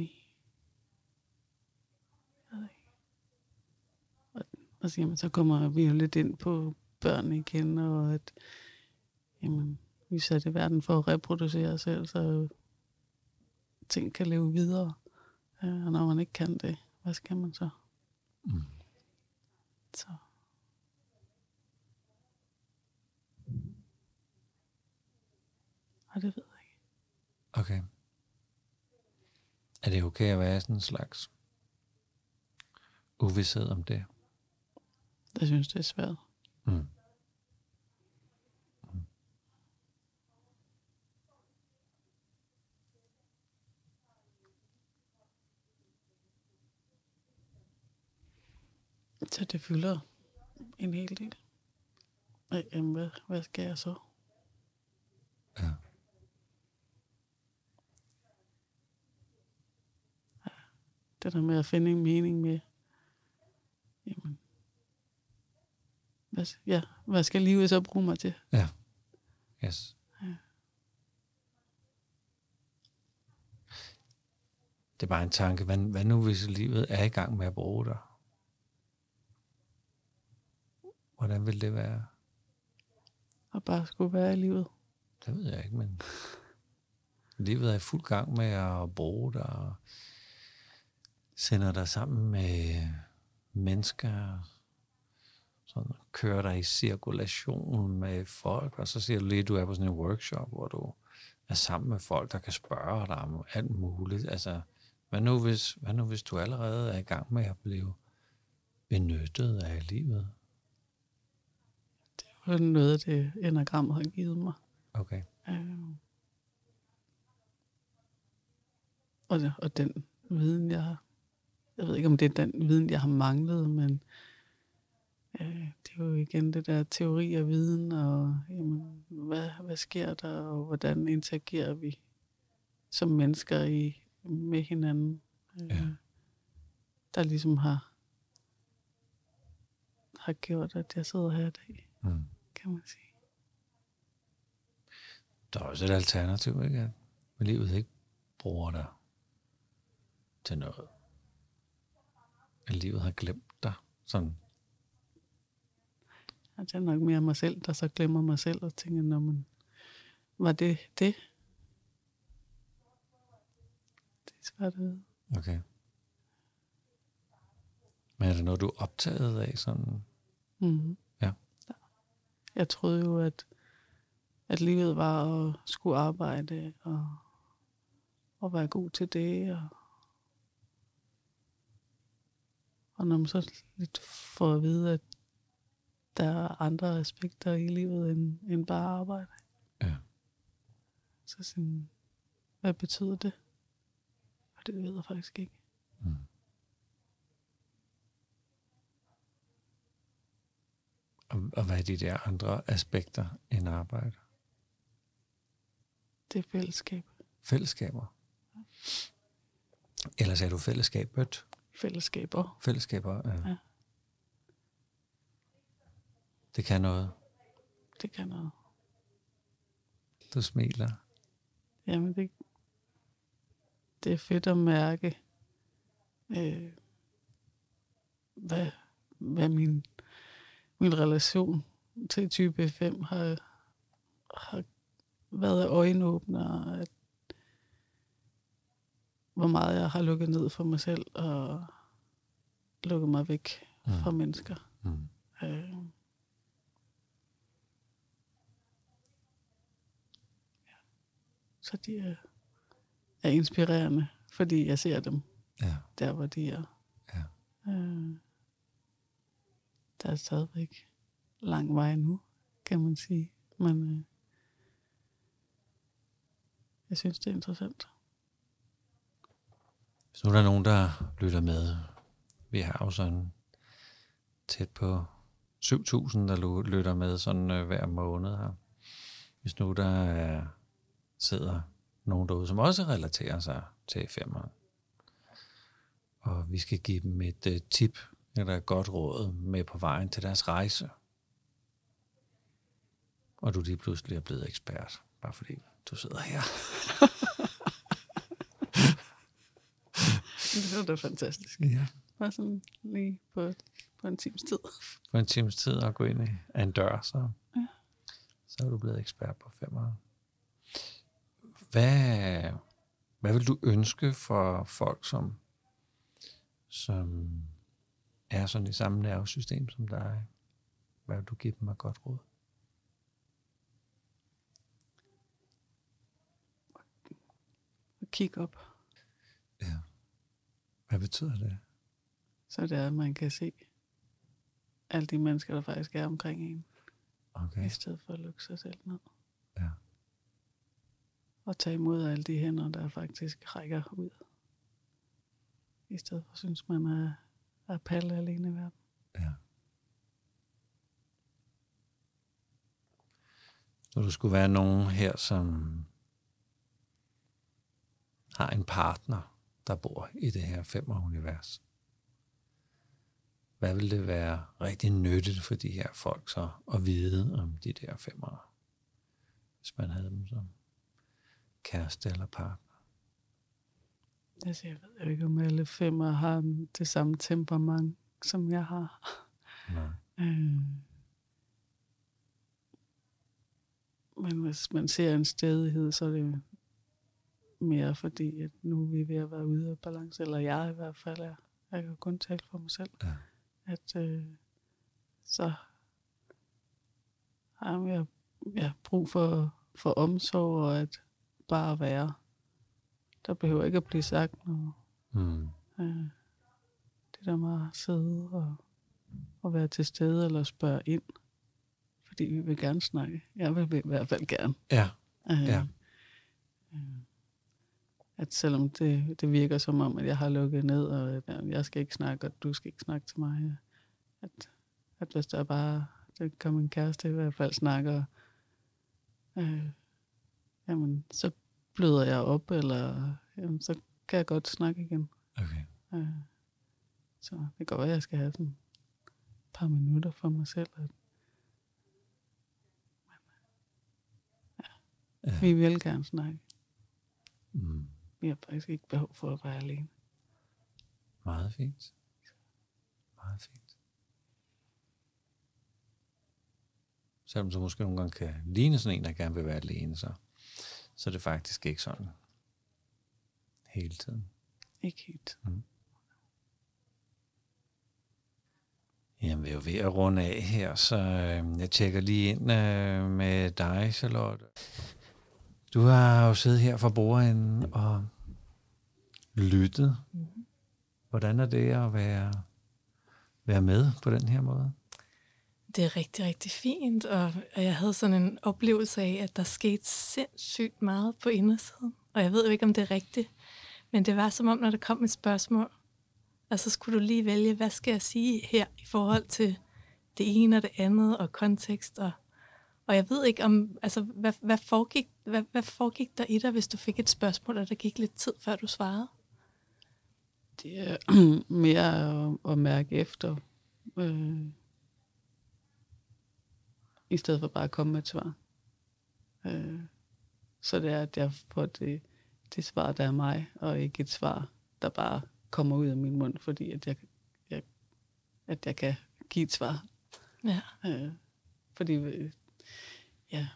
Ikke. Og, og så, jamen, så kommer vi jo lidt ind på børn igen, og at jamen, vi er sat i verden for at reproducere os selv, så ting kan leve videre. Øh, Og når man ikke kan det, hvad skal man så? Mm. Så. Og det ved jeg ikke. Okay. Er det okay at være sådan en slags uvidshed om det? Jeg synes, det er svært. Mm. Så det fylder en hel del. Jamen, hvad, hvad skal jeg så? Det der med at finde en mening med, jamen, hvad, ja, hvad skal livet så bruge mig til? Ja. Yes. Ja. Det er bare en tanke. Hvad, hvad nu, hvis livet er i gang med at bruge dig? Hvordan vil det være? Og bare skulle være i livet. Det ved jeg ikke, men livet er i fuld gang med at bruge dig og sender dig sammen med mennesker, sådan kører dig i cirkulation med folk, og så siger du lige, at du er på sådan en workshop, hvor du er sammen med folk, der kan spørge dig om alt muligt. Altså, hvad nu hvis, hvad nu hvis du allerede er i gang med at blive benyttet af livet? Det var noget det, enagrammet har givet mig. Okay. Øh. Og, og den viden, jeg har... Jeg ved ikke, om det er den viden, jeg har manglet, men øh, det er jo igen det der teori og viden, og jamen, hvad, hvad sker der, og hvordan interagerer vi som mennesker i, med hinanden. Øh, Ja. Der ligesom har, har gjort, at jeg sidder her i dag, Mm. kan man sige. Der er også et alternativ, ikke? At livet ikke bruger dig til noget. At livet har glemt dig. Sådan. At det er nok mere mig selv, der så glemmer mig selv og tænker, når man, var det det? Det er svært at vide. Okay. Men er det noget, du er optaget af? Sådan? Mm-hmm. Ja. Jeg troede jo, at, at livet var at skulle arbejde og, og være god til det. Og, og når man så lidt får at vide, at der er andre aspekter i livet end, end bare arbejde. Ja. Så sådan, hvad betyder det? Og det ved jeg faktisk ikke. Mm. Og, og hvad er de der andre aspekter end arbejde? Det er fællesskab. Fællesskaber. Ellers er du fællesskabet. Fællesskaber. Fællesskaber. Ja. Ja. Det kan noget. Det kan noget. Du smiler. Jamen, det, det er fedt at mærke, øh, hvad, hvad min, min relation til type 5 har, har været øjenåbner, at hvor meget jeg har lukket ned for mig selv og lukket mig væk Mm. fra mennesker. Mm. Øh, ja. Så de er, er inspirerende, fordi jeg ser dem Ja. der, hvor de er. Ja. Øh, der er stadigvæk lang vej nu, kan man sige. Men øh, jeg synes, det er interessant. Hvis nu der nogen, der lytter med, vi har jo sådan tæt på 7.000, der lytter med sådan øh, hver måned her. Hvis nu der er, sidder nogen derude, som også relaterer sig til femmeren, og vi skal give dem et øh, tip eller et godt råd med på vejen til deres rejse, og du lige pludselig er blevet ekspert, bare fordi du sidder her. Det er da fantastisk. Ja. Bare sådan lige på, på en times tid. på en times tid at gå ind i af en dør, så, Ja. så er du blevet ekspert på femmer. Hvad, hvad vil du ønske for folk, som, som er sådan i samme nervesystem som dig? Hvad vil du give dem af godt råd? Og kigge op. Hvad betyder det? Så det er, at man kan se, alle de mennesker, der faktisk er omkring en, Okay. i stedet for at lukke sig selv ned. Ja. Og tage imod alle de hænder, der faktisk rækker ud. I stedet for, synes man, er, er palle alene i verden. Ja. Så der skulle være nogen her, som har en partner, der bor i det her femmer-univers. Hvad vil det være rigtig nyttigt for de her folk så at vide om de der femmer, hvis man havde dem som kæreste eller partner? Altså, jeg ved jo ikke, om alle femmer har det samme temperament, som jeg har. Nej. Øh. Men hvis man ser en stedighed, så er det mere fordi, at nu er vi ved at være ude af balance, eller jeg i hvert fald er. Jeg kan kun tale for mig selv. Ja. At øh, så har jeg ja, brug for, for omsorg og at bare være. Der behøver ikke at blive sagt noget. Mm. Øh, det der med at sidde og, og være til stede eller spørge ind. Fordi vi vil gerne snakke. Jeg vil i hvert fald gerne. Ja, Øh, Ja. øh, at selvom det, det virker som om, at jeg har lukket ned, og at jeg skal ikke snakke, og du skal ikke snakke til mig. At, at hvis der bare der kommer en kæreste i hvert fald snakker, øh, jamen, så bløder jeg op, eller jamen, så kan jeg godt snakke igen. okay. Øh, så det kan godt være, at jeg skal have sådan et par minutter for mig selv. At, Ja. vi vil gerne snakke. Mm. Vi har faktisk ikke behov for at være alene. Meget fint. Meget fint. Selvom du måske nogle gange kan ligne sådan en, der gerne vil være alene, så, så er det faktisk ikke sådan hele tiden. Ikke helt. Jamen, vi er jo ved at runde af her, så øh, jeg tjekker lige ind øh, med dig, Charlotte. Du har jo siddet her for bordenden og lyttet. Mhm. Hvordan er det at være, være med på den her måde? Det er rigtig, rigtig fint, og, og jeg havde sådan en oplevelse af, at der skete sindssygt meget på indersiden. Og jeg ved jo ikke, om det er rigtigt, men det var som om, når der kom et spørgsmål, og så skulle du lige vælge, hvad skal jeg sige her i forhold til det ene og det andet, og kontekst. Og, og jeg ved ikke om, altså, hvad, hvad, foregik, hvad, hvad foregik der i dig, hvis du fik et spørgsmål, og der gik lidt tid, før du svarede? Det er mere at, at mærke efter. Øh, I stedet for bare at komme med et svar. Øh, så det er, at jeg får det, det svar, der er mig, og ikke et svar, der bare kommer ud af min mund, fordi at jeg, jeg, at jeg kan give et svar. Ja. Øh, fordi, øh, ja,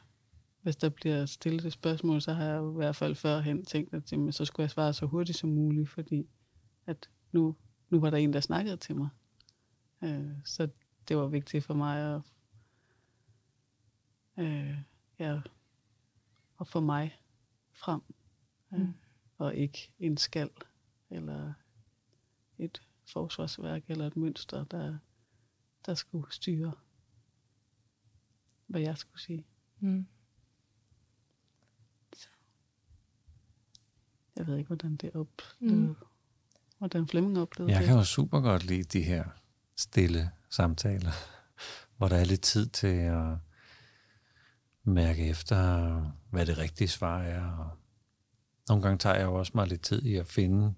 hvis der bliver stillet et spørgsmål, så har jeg jo i hvert fald førhen tænkt, at jamen, så skulle jeg svare så hurtigt som muligt, fordi at nu, nu var der en, der snakkede til mig. Øh, så det var vigtigt for mig at, øh, ja, at få mig frem, øh, Mm. og ikke en skal eller et forsvarsværk eller et mønster, der, der skulle styre, hvad jeg skulle sige. Mm. Jeg ved ikke, hvordan det oplevede. Mm. Hvordan Flemming oplevede Jeg det. kan jo super godt lide de her stille samtaler, hvor der er lidt tid til at mærke efter, hvad det rigtige svar er. Og nogle gange tager jeg jo også meget lidt tid i at finde,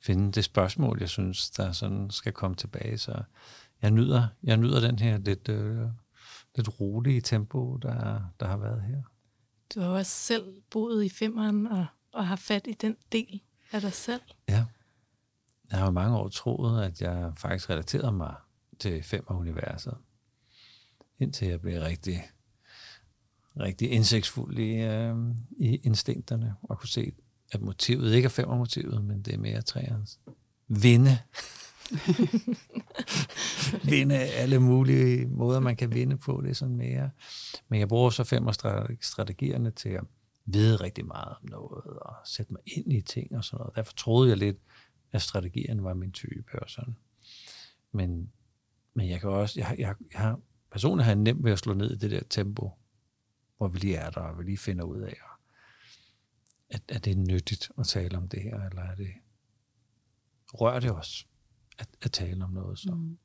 finde det spørgsmål, jeg synes, der sådan skal komme tilbage. Så jeg nyder, jeg nyder den her lidt, øh, lidt rolige tempo, der, der har været her. Du har jo også selv boet i femmeren og, og har fat i den del af dig selv. Ja. Jeg har jo mange år troet, at jeg faktisk relaterede mig til femmer-universet. Indtil jeg blev rigtig, rigtig indsigtsfuld i, øh, i instinkterne, og kunne se, at motivet ikke er femmer-motivet, men det er mere træernes. Vinde. vinde alle mulige måder, man kan vinde på. Det er sådan mere. Men jeg bruger så femmer-strategierne til at vide rigtig meget om noget, og sætte mig ind i ting og sådan noget. Derfor troede jeg lidt, at strategien var min type og sådan. Men men jeg kan også, jeg, jeg, jeg har, personligt har jeg nemt ved at slå ned i det der tempo, hvor vi lige er der, og vi lige finder ud af, at, at det er nyttigt at tale om det her, eller er det, rører det os at, at tale om noget så. Mm.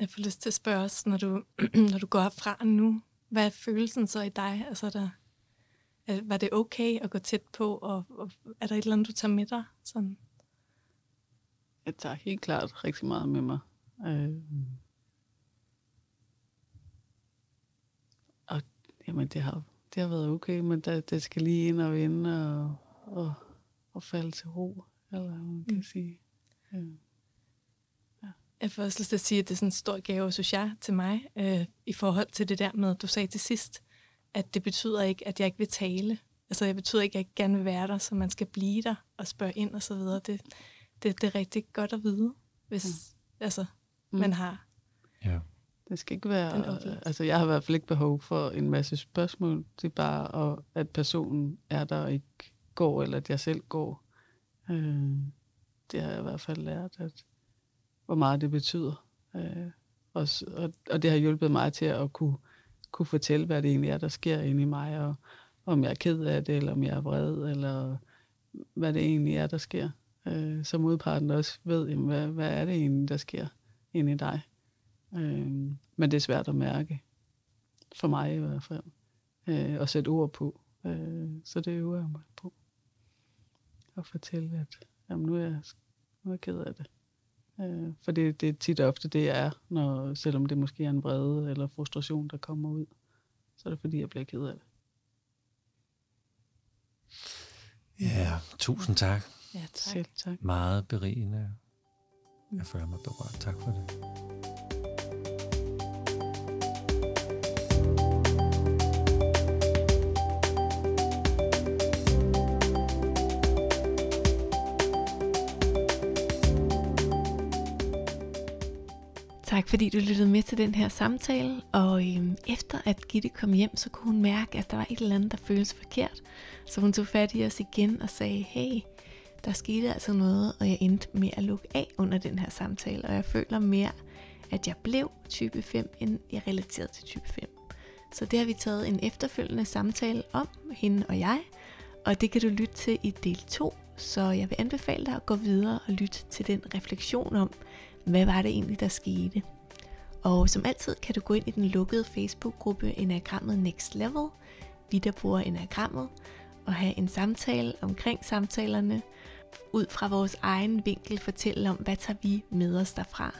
Jeg får lyst til at spørge os, når du, når du går fra nu, hvad er følelsen så i dig? Altså, der, var det okay at gå tæt på, og, og er der et eller andet, du tager med dig? Sådan? Jeg tager helt klart rigtig meget med mig. Øh, og jamen, det har, det har været okay, men det, det skal lige ind og vende og, og, og falde til ro, eller hvad man kan mm. sige. Ja. Jeg får også lyst til at sige, at det er sådan en stor gave, synes jeg, til mig, øh, i forhold til det der med, du sagde til sidst, at det betyder ikke, at jeg ikke vil tale. Altså, det betyder ikke, at jeg ikke gerne vil være der, så man skal blive der og spørge ind og så videre. Det, det, det er rigtig godt at vide, hvis ja. altså, mm. man har ja. Det skal ikke være... Altså, jeg har i hvert fald ikke behov for en masse spørgsmål. Det er bare, at, at personen er der og ikke går, eller at jeg selv går. Øh, det har jeg i hvert fald lært, at hvor meget det betyder. Øh, og, og, og det har hjulpet mig til at kunne, kunne fortælle, hvad det egentlig er, der sker inde i mig, og om jeg er ked af det, eller om jeg er vred, eller hvad det egentlig er, der sker. Øh, så modparten også ved, jamen, hvad, hvad er det egentlig, der sker inde i dig. Øh, men det er svært at mærke, for mig i hvert fald, øh, at sætte ord på. Øh, så det øver jeg mig på. At fortælle, at jamen, nu, er jeg, nu er jeg ked af det. Øh, for det, det er tit og ofte det, jeg er, når, selvom det måske er en vrede eller frustration, der kommer ud. Så er det fordi, jeg bliver ked af det. Ja, tusind tak. Ja, tak. Selv tak. Meget berigende. Jeg føler mig berørt. Tak for det. Tak fordi du lyttede med til den her samtale, og øhm, efter at Gitte kom hjem, så kunne hun mærke, at der var et eller andet, der føltes forkert. Så hun tog fat i os igen og sagde, hey, der skete altså noget, og jeg endte med at lukke af under den her samtale, og jeg føler mere, at jeg blev type 5, end jeg relaterede til type 5. Så det har vi taget en efterfølgende samtale om, hende og jeg, og det kan du lytte til i del 2, så jeg vil anbefale dig at gå videre og lytte til den refleksion om, hvad var det egentlig, der skete. Og som altid kan du gå ind i den lukkede Facebook-gruppe Enagrammet Next Level, vi der bruger Enagrammet, og have en samtale omkring samtalerne, ud fra vores egen vinkel fortælle om, hvad tager vi med os derfra.